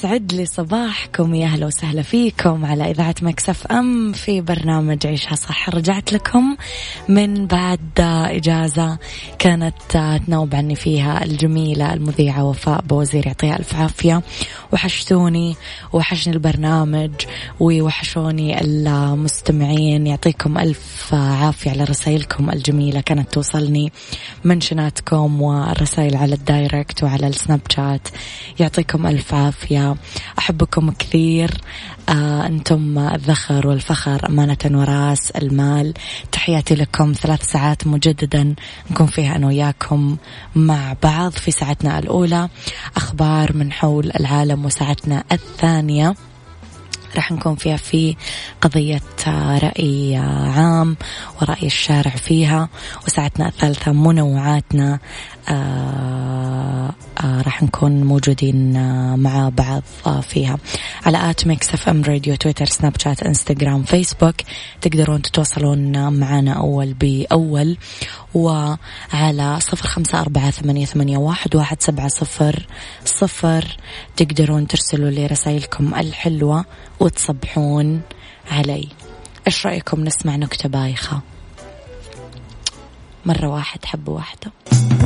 يسعد لي صباحكم يا أهلا وسهلا فيكم على إذاعة Mix FM في برنامج عيشها صح. رجعت لكم من بعد إجازة كانت تناوب عني فيها الجميلة المذيعة وفاء بوزير يعطيها ألف عافية. وحشتوني وحشني البرنامج ووحشوني المستمعين. يعطيكم ألف عافية على رسائلكم الجميلة كانت توصلني منشناتكم والرسائل على ال direct وعلى ال Snapchat. يعطيكم عافية. العافية أحبكم كثير. آه أنتم الذخر والفخر أمانة وراس المال. تحياتي لكم ثلاث ساعات مجددا نكون فيها أنا وياكم مع بعض في ساعتنا الأولى. أخبار من حول العالم وساعتنا الثانية. راح نكون فيها في قضية رأي عام ورأي الشارع فيها. وساعتنا الثالثة منوعاتنا آه آه راح نكون موجودين آه مع بعض آه فيها. على at Mix FM Radio Twitter Snapchat Instagram Facebook. تقدرون تتواصلون معنا أول بأول. وعلى صفر خمسة أربعة ثمانية, ثمانية واحد, واحد سبعة صفر صفر. تقدرون ترسلوا لي رسائلكم الحلوة وتصبحون علي. إيش رأيكم؟ نسمع نكتة بايخة. مرة واحد حبة واحدة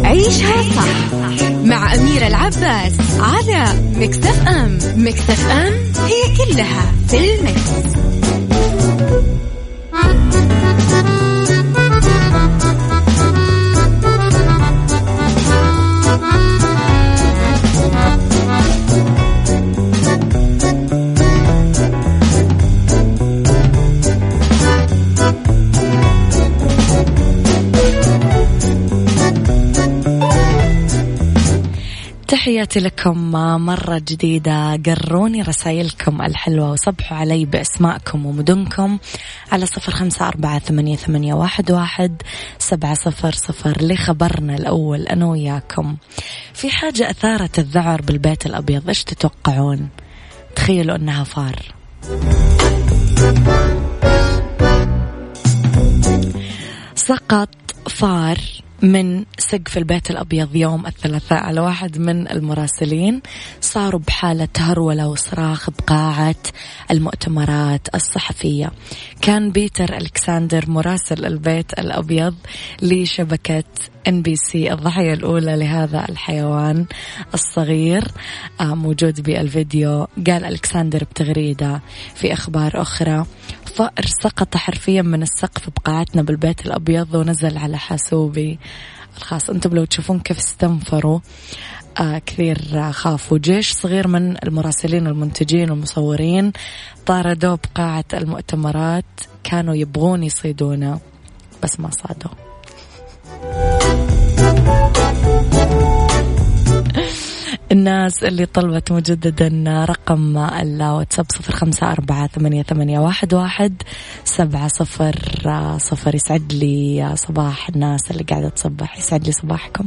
عيشها صح مع أميرة العباس على مكتف أم مكتف أم هي كلها في المكس. تحياتي لكم مرة جديدة. قروني رسائلكم الحلوة وصبحوا علي بأسماءكم ومدنكم على صفر خمسة أربعة ثمانية, ثمانية واحد, واحد سبعة صفر صفر لخبرنا الأول. أنا وياكم. في حاجة أثارت الذعر بالبيت الأبيض إيش تتوقعون؟ تخيلوا أنها فار. سقط فار. من سقف البيت الأبيض يوم الثلاثاء على واحد من المراسلين. صاروا بحالة هرولة وصراخ بقاعة المؤتمرات الصحفية. كان بيتر ألكساندر مراسل البيت الأبيض لشبكة NBC الضحية الأولى لهذا الحيوان الصغير. موجود بالفيديو قال ألكساندر بتغريدة في أخبار أخرى. فأر سقط حرفيا من السقف بقاعتنا بالبيت الأبيض ونزل على حاسوبي الخاص. أنتم لو تشوفون كيف استنفروا آه كثير خافوا. جيش صغير من المراسلين والمنتجين والمصورين طاردوه بقاعة المؤتمرات. كانوا يبغون يصيدونه بس ما صادوا. الناس اللي طلبت مجددا رقم الواتساب صفر خمسة أربعة ثمانية, ثمانية واحد, واحد سبعة صفر صفر. يسعد لي صباح الناس اللي قاعدة تصبح يسعد لي صباحكم.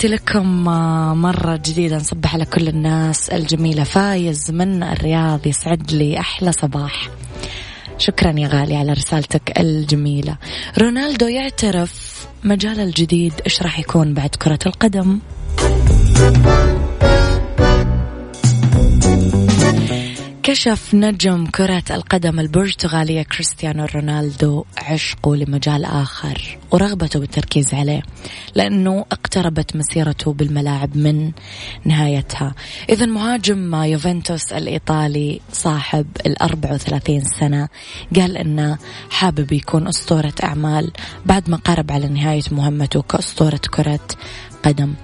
تحياتي لكم آه، مرة جديدة نصبح على كل الناس. الجميلة فايز من الرياض يسعد لي أحلى صباح. شكرا يا غالي على رسالتك الجميلة. رونالدو يعترف مجال الجديد إيش راح يكون بعد كرة القدم؟ كشف نجم كرة القدم البرتغالية كريستيانو رونالدو عشقه لمجال آخر ورغبته بالتركيز عليه لأنه اقتربت مسيرته بالملاعب من نهايتها. إذا مهاجم يوفنتوس الإيطالي صاحب الأربع وثلاثين سنة قال أنه حابب يكون أسطورة أعمال بعد ما قارب على نهاية مهمته كأسطورة كرة قدم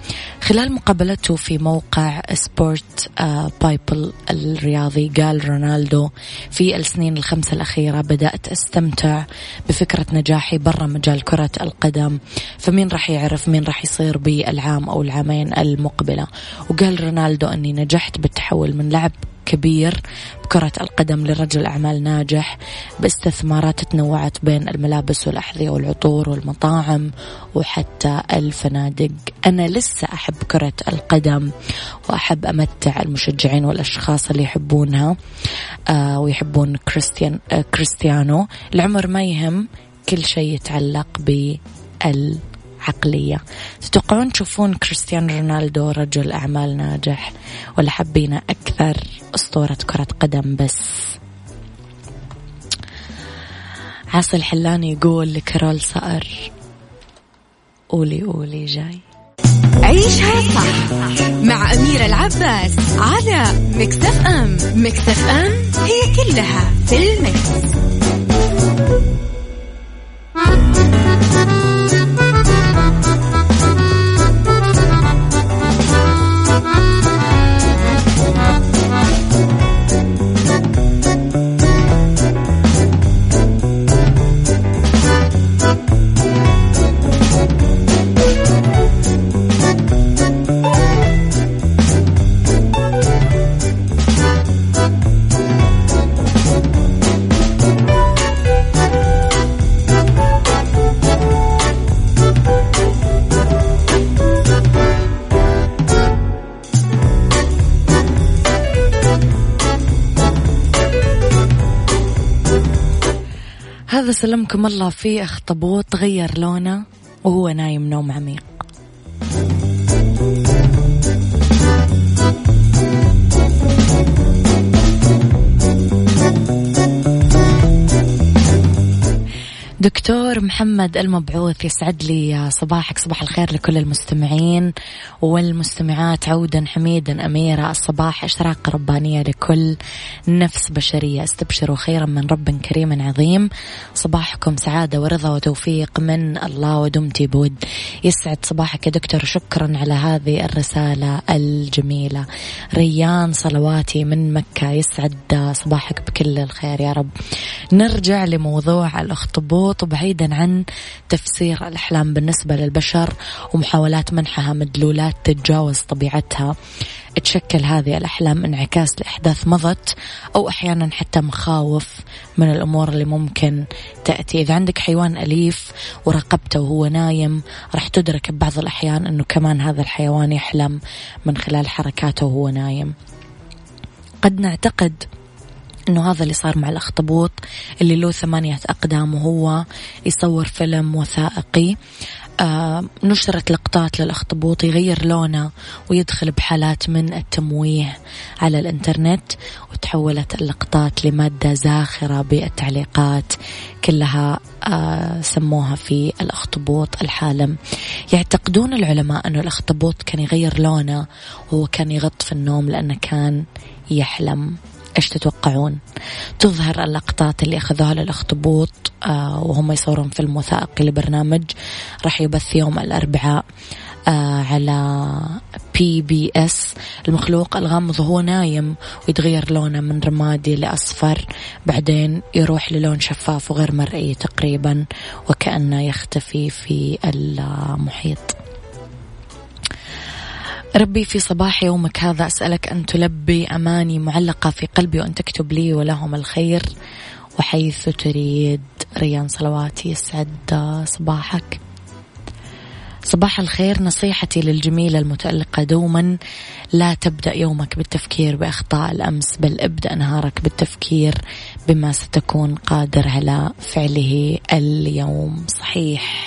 خلال مقابلته في موقع Sport آه، Bible الرياضي قال رونالدو في السنين الخمسة الأخيرة بدأت أستمتع بفكرة نجاحي برا مجال كرة القدم. فمين راح يعرف مين راح يصير بالعام أو العامين المقبلة؟ وقال رونالدو أني نجحت بالتحول من لعب كبير بكرة القدم لرجل أعمال ناجح باستثمارات تنوعت بين الملابس والأحذية والعطور والمطاعم وحتى الفنادق أنا لسه أحب كرة القدم وأحب أمتع المشجعين والأشخاص اللي يحبونها آه ويحبون كريستيان آه كريستيانو. العمر ما يهم كل شيء يتعلق بال عقلية. تتوقعون تشوفون كريستيانو رونالدو رجل أعمال ناجح ولا حبينا أكثر أسطورة كرة قدم بس؟ عاصي الحلاني يقول لكارول صقر. قولي قولي جاي. عيشها صح مع أميرة العباس على مكتف أم مكتف أم هي كلها في المكس. سلمكم الله في أخطبوط غير لونه وهو نايم نوم عميق. دكتور محمد المبعوث يسعد لي صباحك صباح الخير لكل المستمعين والمستمعات عودا حميدا أميرة الصباح إشراق ربانية لكل نفس بشرية. استبشروا خيرا من رب كريم عظيم. صباحكم سعادة ورضا وتوفيق من الله ودمتي بود. يسعد صباحك يا دكتور شكرا على هذه الرسالة الجميلة. ريان صلواتي من مكة يسعد صباحك بكل الخير يا رب. نرجع لموضوع الأخطبوط. مربوط بعيدا عن تفسير الأحلام بالنسبة للبشر ومحاولات منحها مدلولات تتجاوز طبيعتها. تشكل هذه الأحلام انعكاس لأحداث مضت أو أحيانا حتى مخاوف من الأمور اللي ممكن تأتي. إذا عندك حيوان أليف وراقبته وهو نايم راح تدرك ببعض الأحيان أنه كمان هذا الحيوان يحلم من خلال حركاته وهو نايم. قد نعتقد إنه هذا اللي صار مع الأخطبوط اللي له ثمانية أقدام وهو يصور فيلم وثائقي. آه نشرت لقطات للأخطبوط يغير لونه ويدخل بحالات من التمويه على الإنترنت وتحولت اللقطات لمادة زاخرة بالتعليقات كلها آه سموها في الأخطبوط الحالم. يعتقدون العلماء أنه الأخطبوط كان يغير لونه وهو كان يغط في النوم لأنه كان يحلم. إيش تتوقعون؟ تظهر اللقطات اللي أخذوها للأخطبوط آه وهم يصورون فيلم وثائقي لبرنامج راح يبث يوم الأربعاء آه على PBS المخلوق الغامض وهو نايم ويتغير لونه من رمادي لأصفر بعدين يروح للون شفاف وغير مرئي تقريبا وكأنه يختفي في المحيط. ربي في صباح يومك هذا أسألك أن تلبي أماني معلقة في قلبي وأن تكتب لي ولهم الخير وحيث تريد ريان صلواتي يسعد صباحك. صباح الخير نصيحتي للجميلة المتألقة دوما لا تبدأ يومك بالتفكير بأخطاء الأمس بل ابدأ نهارك بالتفكير بما ستكون قادر على فعله اليوم. صحيح.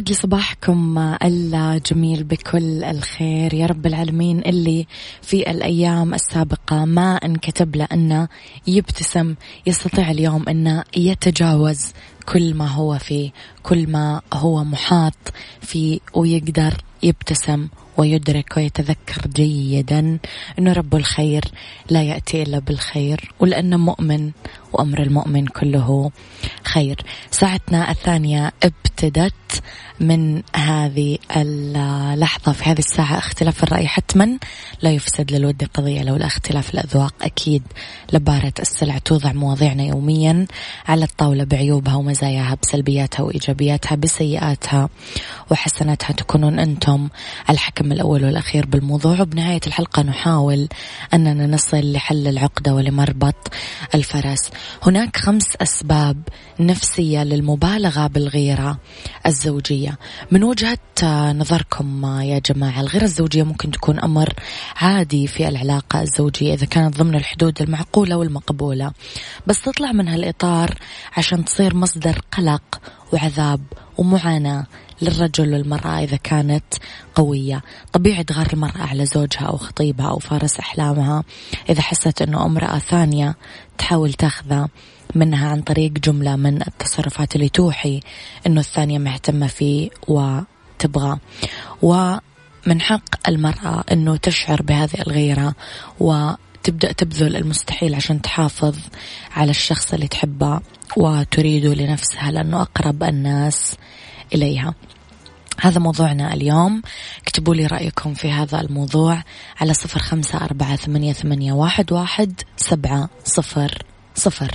يسعد لي صباحكم الجميل بكل الخير. يا رب العالمين اللي في الأيام السابقة ما انكتب له أنه يبتسم يستطيع اليوم أنه يتجاوز كل ما هو فيه كل ما هو محاط فيه ويقدر يبتسم ويدرك ويتذكر جيدا أنه رب الخير لا يأتي إلا بالخير ولأنه مؤمن وأمر المؤمن كله خير. ساعتنا الثانية ابتدت من هذه اللحظة. في هذه الساعة اختلاف الرأي حتما. لا يفسد للود قضية لولا اختلاف الأذواق. أكيد لبارة السلع توضع مواضيعنا يوميا على الطاولة بعيوبها ومزاياها بسلبياتها وإيجابياتها بسيئاتها وحسناتها. تكونون أنتم الحكم الأول والأخير بالموضوع. وبنهاية الحلقة نحاول أننا نصل لحل العقدة ولمربط الفرس. هناك خمس أسباب نفسية للمبالغة بالغيرة الزوجية. من وجهة نظركم يا جماعة الغيرة الزوجية ممكن تكون أمر عادي في العلاقة الزوجية إذا كانت ضمن الحدود المعقولة والمقبولة. بس تطلع من هالإطار عشان تصير مصدر قلق وعذاب ومعاناة للرجل والمرأة إذا كانت قوية. طبيعي تغار المرأة على زوجها أو خطيبها أو فارس أحلامها. إذا حست أنه امرأة ثانية تحاول تاخذه منها عن طريق جملة من التصرفات اللي توحي أنه الثانية مهتمة فيه وتبغى. ومن حق المرأة أنه تشعر بهذه الغيرة وتبدأ تبذل المستحيل عشان تحافظ على الشخص اللي تحبه وتريده لنفسها لأنه أقرب الناس إليها. هذا موضوعنا اليوم. اكتبوا لي رأيكم في هذا الموضوع على صفر خمسة أربعة ثمانية, ثمانية واحد, واحد سبعة صفر صفر.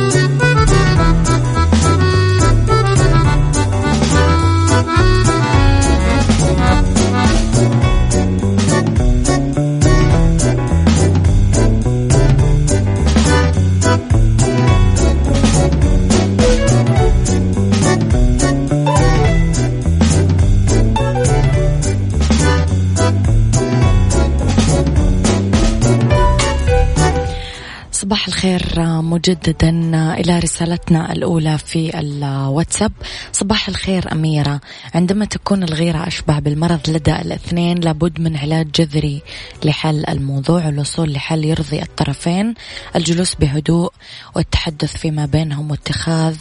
مجددا إلى رسالتنا الأولى في الواتساب. صباح الخير أميرة. عندما تكون الغيرة أشبه بالمرض لدى الاثنين لابد من علاج جذري لحل الموضوع والوصول لحل يرضي الطرفين. الجلوس بهدوء والتحدث فيما بينهم واتخاذ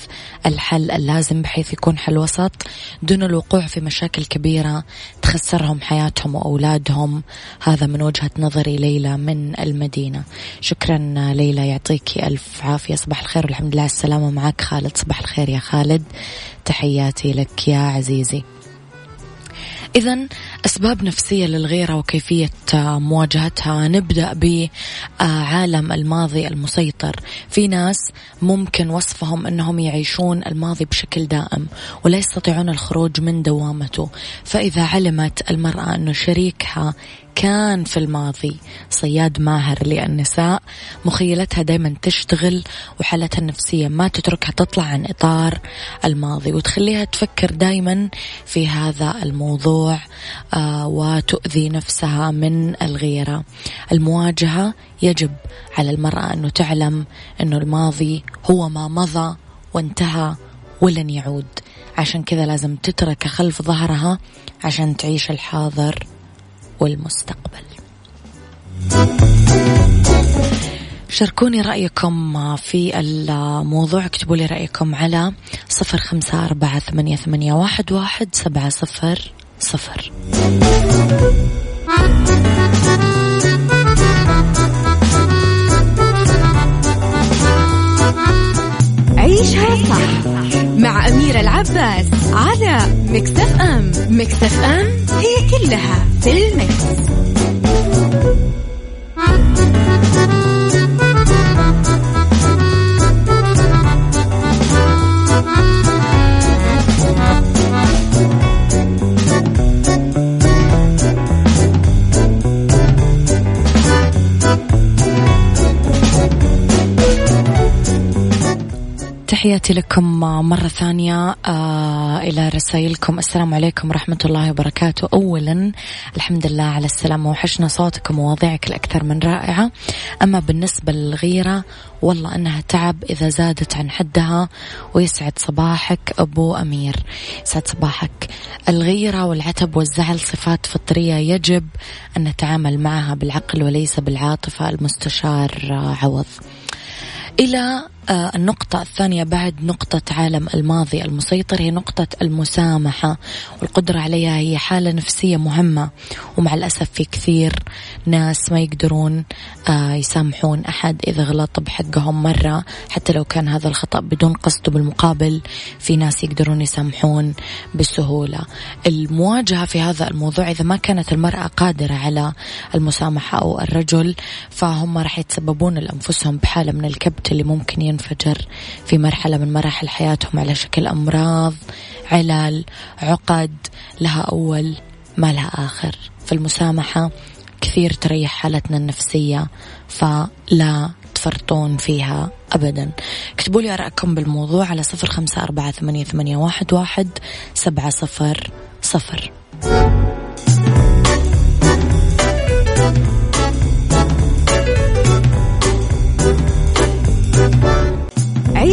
الحل اللازم بحيث يكون حل وسط. دون الوقوع في مشاكل كبيرة تخسرهم حياتهم وأولادهم. هذا من وجهة نظري ليلى من المدينة. شكرا ليلى ليلى ألف عافية صباح الخير والحمد لله السلامة معك خالد. صباح الخير يا خالد. تحياتي لك يا عزيزي. إذا أسباب نفسية للغيرة وكيفية مواجهتها. نبدأ بعالم الماضي المسيطر. في ناس ممكن وصفهم أنهم يعيشون الماضي بشكل دائم ولا يستطيعون الخروج من دوامته. فإذا علمت المرأة أنه شريكها كان في الماضي صياد ماهر للنساء. مخيلتها دايما تشتغل وحالتها النفسية ما تتركها تطلع عن إطار الماضي وتخليها تفكر دايما في هذا الموضوع آه وتؤذي نفسها من الغيرة. المواجهة يجب على المرأة أنه تعلم أنه الماضي هو ما مضى وانتهى ولن يعود. عشان كذا لازم تترك خلف ظهرها عشان تعيش الحاضر. والمستقبل. شاركوني رأيكم في الموضوع. اكتبوا لي رأيكم على صفر خمسة أربعة ثمانية, ثمانية واحد, واحد سبعة صفر صفر. تحياتي لكم مرة ثانية آه إلى رسائلكم. السلام عليكم ورحمة الله وبركاته. أولا الحمد لله على السلامة وحشنا صوتكم ومواضيعك الأكثر من رائعة. أما بالنسبة للغيرة والله أنها تعب إذا زادت عن حدها ويسعد صباحك أبو أمير. يسعد صباحك. الغيرة والعتب والزعل صفات فطرية يجب أن نتعامل معها بالعقل وليس بالعاطفة المستشار عوض. إلى النقطة الثانية بعد نقطة عالم الماضي المسيطر هي نقطة المسامحة والقدرة عليها هي حالة نفسية مهمة ومع الأسف في كثير ناس ما يقدرون آه، يسامحون أحد إذا غلط بحقهم مرة حتى لو كان هذا الخطأ بدون قصد وبالمقابل في ناس يقدرون يسامحون بسهولة. المواجهة في هذا الموضوع إذا ما كانت المرأة قادرة على المسامحة أو الرجل فهم راح يتسببون لأنفسهم بحالة من الكبت اللي ممكن ينفجر في مرحلة من مراحل حياتهم على شكل أمراض علل عقد لها أول ما لها آخر. فالمسامحة كثير تريح حالتنا النفسية فلا تفرطون فيها أبدا. اكتبوا لي آرائكم بالموضوع على صفر خمسة أربعة ثمانية, واحد سبعة صفر صفر.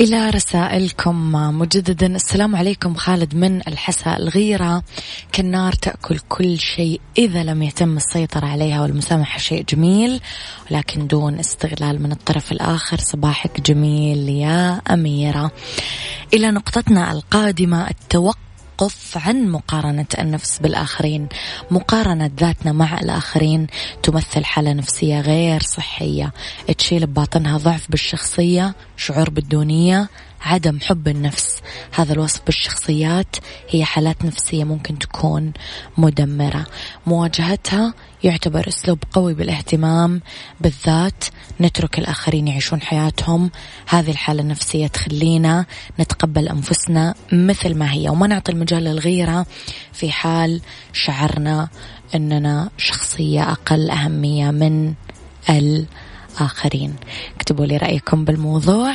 إلى رسائلكم مجددا. السلام عليكم خالد من الحساء الغيرة. كالنار تأكل كل شيء إذا لم يتم السيطرة عليها والمسامحة شيء جميل ولكن دون استغلال من الطرف الآخر صباحك جميل يا أميرة. إلى نقطتنا القادمة التوقع التوقف عن مقارنة النفس بالآخرين. مقارنة ذاتنا مع الآخرين تمثل حالة نفسية غير صحية. تشيل بباطنها ضعف بالشخصية شعور بالدونية عدم حب النفس. هذا الوصف بالشخصيات هي حالات نفسية ممكن تكون مدمرة. مواجهتها يعتبر أسلوب قوي بالاهتمام بالذات نترك الآخرين يعيشون حياتهم. هذه الحالة النفسية تخلينا نتقبل أنفسنا مثل ما هي وما نعطي المجال للغيرة في حال شعرنا أننا شخصية أقل أهمية من الآخرين. اكتبوا لي رأيكم بالموضوع.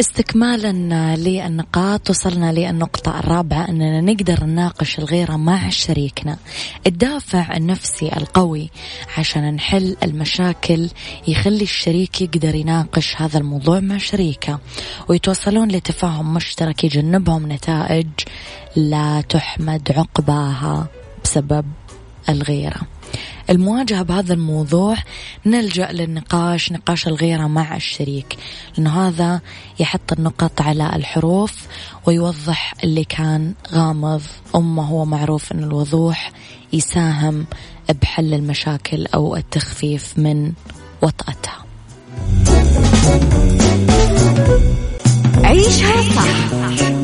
استكمالا للنقاط وصلنا للنقطة الرابعة أننا نقدر نناقش الغيرة مع شريكنا. الدافع النفسي القوي عشان نحل المشاكل يخلي الشريك يقدر يناقش هذا الموضوع مع شريكه. ويتوصلون لتفاهم مشترك يجنبهم نتائج لا تحمد عقباها بسبب الغيرة. المواجهة بهذا الموضوع نلجأ للنقاش نقاش الغيرة مع الشريك لأنه هذا يحط النقط على الحروف ويوضح اللي كان غامض أما هو معروف أن الوضوح يساهم بحل المشاكل أو التخفيف من وطأتها. عيشها صح.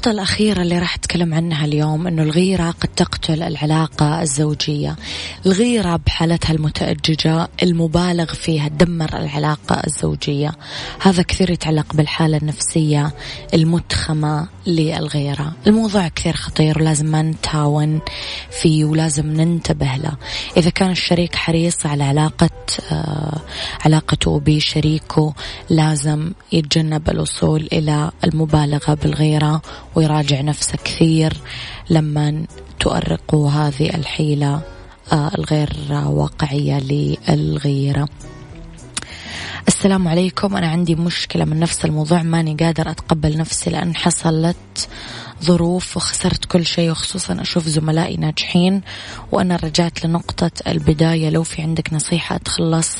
النقطة الأخيرة اللي راح أتكلم عنها اليوم أنه الغيرة قد تقتل العلاقة الزوجية. الغيرة بحالتها المتأججة المبالغ فيها تدمر العلاقة الزوجية. هذا كثير يتعلق بالحالة النفسية المتخمة للغيرة. الموضوع كثير خطير ولازم ما نتهاون فيه ولازم ننتبه له. إذا كان الشريك حريص على علاقة آه علاقته بشريكه لازم يتجنب الوصول إلى المبالغة بالغيرة ويراجع نفسه كثير لما تؤرقوا هذه الحيلة آه، الغير واقعية للغيرة. السلام عليكم. أنا عندي مشكلة من نفس الموضوع ماني قادر أتقبل نفسي لأن حصلت ظروف وخسرت كل شيء وخصوصا أشوف زملائي ناجحين. وأنا رجعت لنقطة البداية. لو في عندك نصيحة أتخلص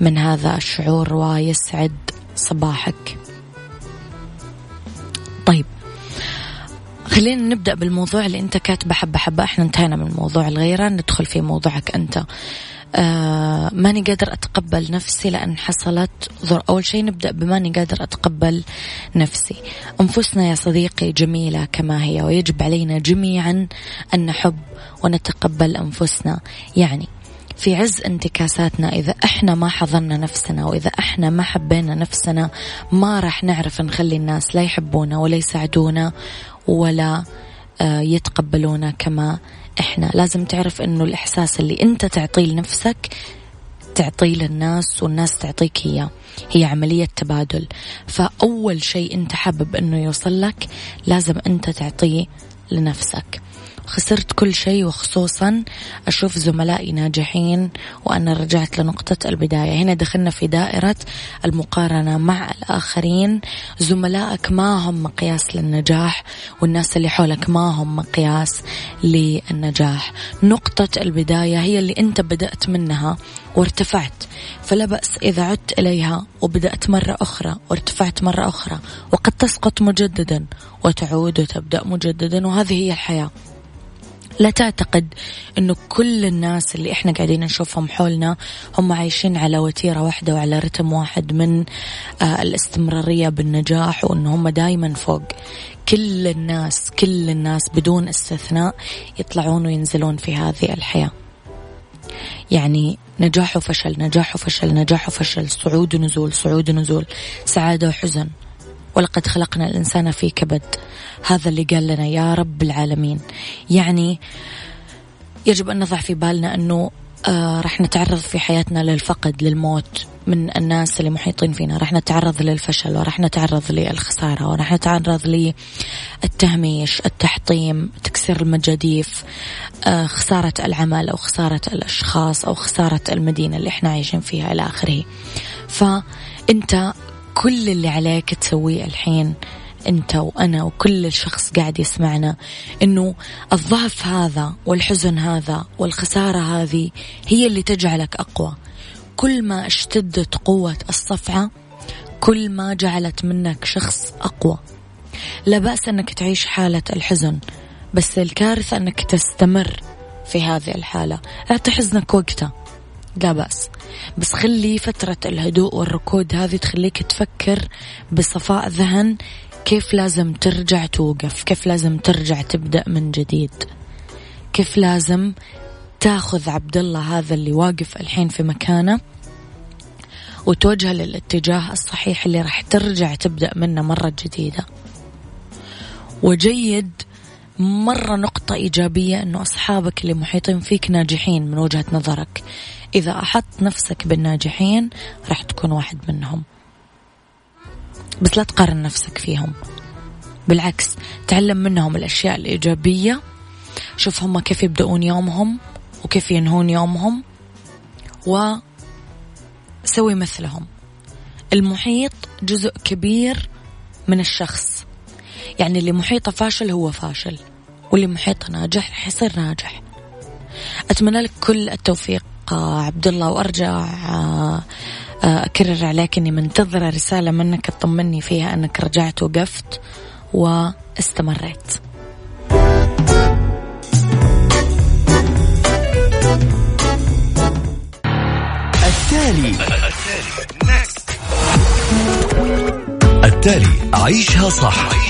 من هذا الشعور ويسعد صباحك. طيب خلينا نبدأ بالموضوع اللي أنت كاتبه حبة حبة. إحنا انتهينا من موضوع الغيرة. ندخل في موضوعك أنت. آه ماني قادر أتقبل نفسي لأن حصلت ظر أول شيء نبدأ بماني قادر أتقبل نفسي. أنفسنا يا صديقي جميلة كما هي ويجب علينا جميعا أن نحب ونتقبل أنفسنا. يعني في عز انتكاساتنا إذا إحنا ما حضرنا نفسنا وإذا إحنا ما حبينا نفسنا ما راح نعرف نخلي الناس لا يحبونا ولا يساعدونا ولا آه، يتقبلونا كما إحنا. لازم تعرف إنه الإحساس اللي أنت تعطيه لنفسك تعطيه للناس والناس تعطيك إياه. هي عملية تبادل. فأول شيء أنت حابب أنه يوصل لك لازم أنت تعطيه لنفسك. خسرت كل شيء وخصوصا أشوف زملائي ناجحين وأنا رجعت لنقطة البداية. هنا دخلنا في دائرة المقارنة مع الآخرين. زملائك ما هم مقياس للنجاح والناس اللي حولك ما هم مقياس للنجاح. نقطة البداية هي اللي أنت بدأت منها وارتفعت. فلا بأس إذا عدت إليها وبدأت مرة أخرى وارتفعت مرة أخرى وقد تسقط مجددا وتعود وتبدأ مجددا وهذه هي الحياة. لا تعتقد إنه كل الناس اللي إحنا قاعدين نشوفهم حولنا هم عايشين على وتيرة واحدة وعلى رتم واحد من آه الاستمرارية بالنجاح وإن هم دائما فوق. كل الناس كل الناس بدون استثناء يطلعون وينزلون في هذه الحياة. يعني نجاح وفشل نجاح وفشل نجاح وفشل صعود ونزول صعود ونزول سعادة وحزن. ولقد خلقنا الإنسان في كبد. هذا اللي قال لنا يا رب العالمين. يعني يجب أن نضع في بالنا أنه آه رح نتعرض في حياتنا للفقد للموت من الناس اللي محيطين فينا. رح نتعرض للفشل ورح نتعرض للخسارة ورح نتعرض للتهميش التحطيم تكسير المجاديف آه خسارة العمل أو خسارة الأشخاص أو خسارة المدينة اللي إحنا عايشين فيها إلى آخره. فأنت كل اللي عليك تسويه الحين أنت وأنا وكل شخص قاعد يسمعنا. إنه الضعف هذا والحزن هذا والخسارة هذه هي اللي تجعلك أقوى. كل ما اشتدت قوة الصفعة كل ما جعلت منك شخص أقوى. لا بأس أنك تعيش حالة الحزن بس الكارثة أنك تستمر في هذه الحالة. اعطي حزنك وقته لا بأس. بس خلي فترة الهدوء والركود هذه تخليك تفكر بصفاء ذهن كيف لازم ترجع توقف كيف لازم ترجع تبدأ من جديد. كيف لازم تاخذ عبد الله هذا اللي واقف الحين في مكانه وتوجه للاتجاه الصحيح اللي راح ترجع تبدأ منه مرة جديدة. وجيد مرة نقطة إيجابية أنه أصحابك اللي محيطين فيك ناجحين من وجهة نظرك. إذا أحط نفسك بالناجحين راح تكون واحد منهم. بس لا تقارن نفسك فيهم. بالعكس تعلم منهم الأشياء الإيجابية. شوف هم كيف يبدأون يومهم وكيف ينهون يومهم وسوي مثلهم. المحيط جزء كبير من الشخص. يعني اللي محيطه فاشل هو فاشل واللي محيطه ناجح حيصير ناجح. أتمنى لك كل التوفيق. عبد الله وأرجع آه، آه، أكرر عليك إني منتظرة رسالة منك تطمني فيها أنك رجعت وقفت واستمريت. التالي. التالي. عيشها صح.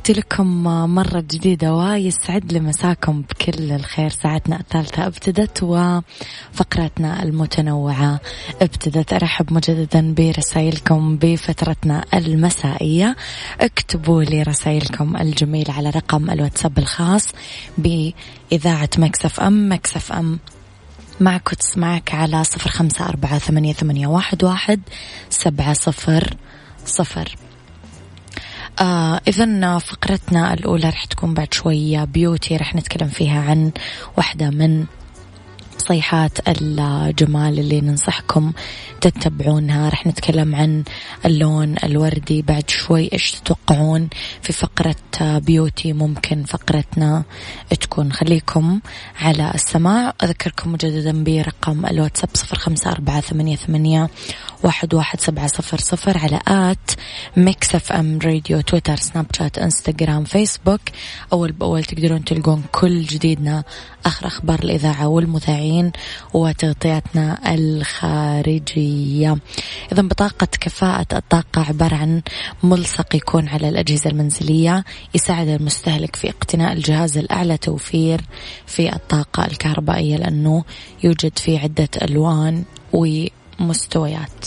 تحياتي لكم مرة جديدة ويسعد لي مساكم بكل الخير. ساعتنا الثالثة ابتدت وفقراتنا المتنوعة ابتدت. أرحب مجددا برسائلكم بفترتنا المسائية. اكتبوا لي رسائلكم الجميلة على رقم الواتساب الخاص بإذاعة Mix FM. Mix FM معك وتسمعك على صفر خمسة أربعة ثمانية, ثمانية واحد, واحد سبعة صفر صفر. آه إذا فقرتنا الأولى رح تكون بعد شوية. بيوتي رح نتكلم فيها عن واحدة من صيحات الجمال اللي ننصحكم تتبعونها. رح نتكلم عن اللون الوردي بعد شوي. إيش تتوقعون في فقرة بيوتي؟ ممكن فقرتنا تكون. خليكم على السماع. أذكركم مجددا برقم الواتساب صفر خمسة أربعة ثمانية, ثمانية واحد, واحد سبعة صفر صفر على at Mix FM Radio Twitter Snapchat Instagram Facebook. أول بأول تقدرون تلقون كل جديدنا آخر أخبار الإذاعة والمذيعين وتغطياتنا الخارجية. إذا بطاقة كفاءة الطاقة عبارة عن ملصق يكون على الأجهزة المنزلية يساعد المستهلك في اقتناء الجهاز الأعلى توفير في الطاقة الكهربائية لأنه يوجد فيه عدة ألوان ومستويات.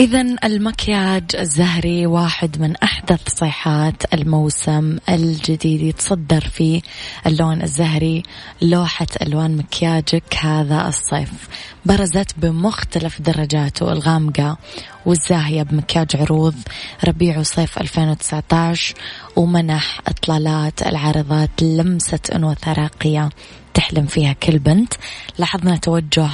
إذا المكياج الزهري واحد من أحدث صيحات الموسم الجديد يتصدر فيه اللون الزهري. لوحة ألوان مكياجك هذا الصيف. برزت بمختلف درجاته الغامقة والزاهية بمكياج عروض. ربيع وصيف 2019 ومنح إطلالات العارضات لمسة أنوثة راقية تحلم فيها كل بنت. لاحظنا توجه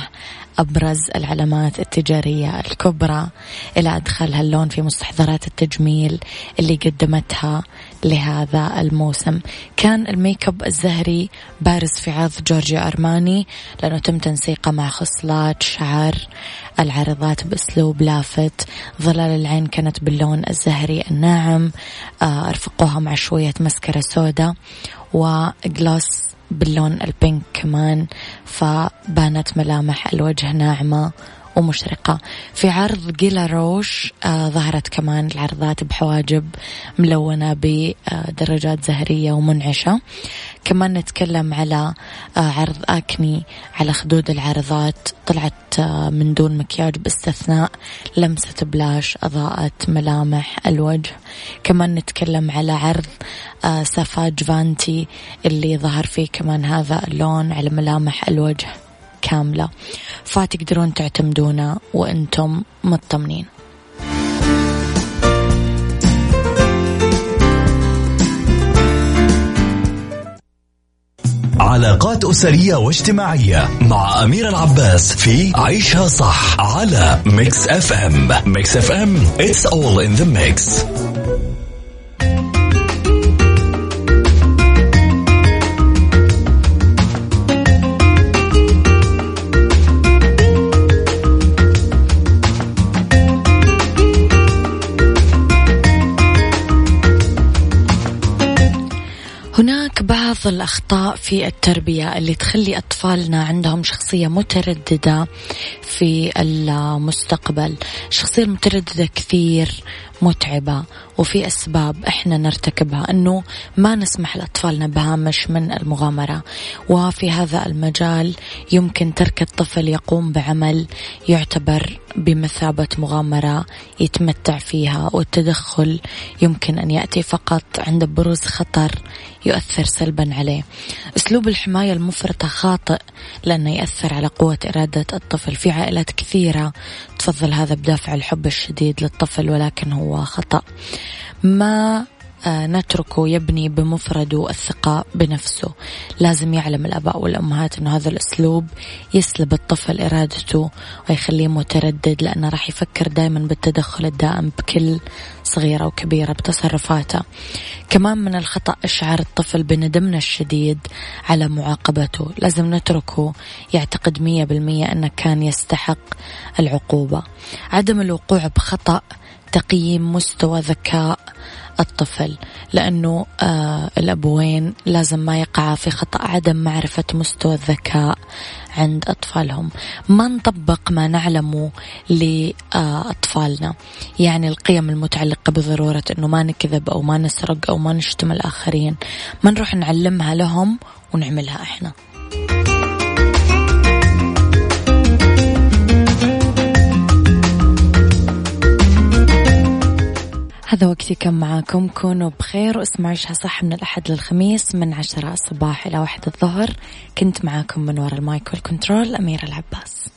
أبرز العلامات التجارية الكبرى إلى أدخال هاللون في مستحضرات التجميل اللي قدمتها لهذا الموسم. كان الميك أب الزهري بارز في عرض جورجيا أرماني لأنه تم تنسيقه مع خصلات شعر العارضات بأسلوب لافت ظلال العين كانت باللون الزهري الناعم آه، أرفقوها مع شوية مسكرة سودا وجلوس باللون البينك كمان فبانت ملامح الوجه ناعمة. ومشرقة. في عرض جيلا روش آه ظهرت كمان العرضات بحواجب ملونة بدرجات زهرية ومنعشة. كمان نتكلم على آه عرض أكني على خدود العارضات طلعت آه من دون مكياج باستثناء لمسة بلاش أضاءت ملامح الوجه. كمان نتكلم على عرض آه Savage Fenty اللي ظهر فيه كمان هذا اللون على ملامح الوجه. كاملة. فتقدرون تعتمدونه وأنتم مطمنين. علاقات أسرية واجتماعية مع أمير العباس في عيشها صح على Mix FM Mix FM it's all in the mix. بعض الأخطاء في التربية اللي تخلي أطفالنا عندهم شخصية مترددة في المستقبل. الشخصية المترددة كثير متعبة وفي أسباب إحنا نرتكبها أنه ما نسمح لأطفالنا بهامش من المغامرة. وفي هذا المجال يمكن ترك الطفل يقوم بعمل يعتبر بمثابة مغامرة يتمتع فيها والتدخل يمكن أن يأتي فقط عند بروز خطر يؤثر سلبا عليه. أسلوب الحماية المفرطة خاطئ لأنه يأثر على قوة إرادة الطفل في عائلات كثيرة تفضل هذا بدافع الحب الشديد للطفل ولكن هو خطأ. ما نتركه يبني بمفرده الثقة بنفسه. لازم يعلم الأباء والأمهات أنه هذا الأسلوب يسلب الطفل إرادته ويخليه متردد لأنه راح يفكر دائما بالتدخل الدائم بكل صغيرة وكبيرة بتصرفاته. كمان من الخطأ إشعار الطفل بندمنا الشديد على معاقبته. لازم نتركه يعتقد مية بالمية أنه كان يستحق العقوبة. عدم الوقوع بخطأ تقييم مستوى ذكاء الطفل لأنه آه الأبوين لازم ما يقعا في خطأ عدم معرفة مستوى الذكاء عند أطفالهم. ما نطبق ما نعلمه لأطفالنا يعني القيم المتعلقة بضرورة أنه ما نكذب أو ما نسرق أو ما نشتم الآخرين. ما نروح نعلمها لهم ونعملها إحنا. هذا وقتي كم معاكم. كونوا بخير واسمعوا عيشها صح من الأحد للخميس من عشرة الصباح إلى واحد الظهر. كنت معاكم من وراء المايك والكنترول أميرة العباس.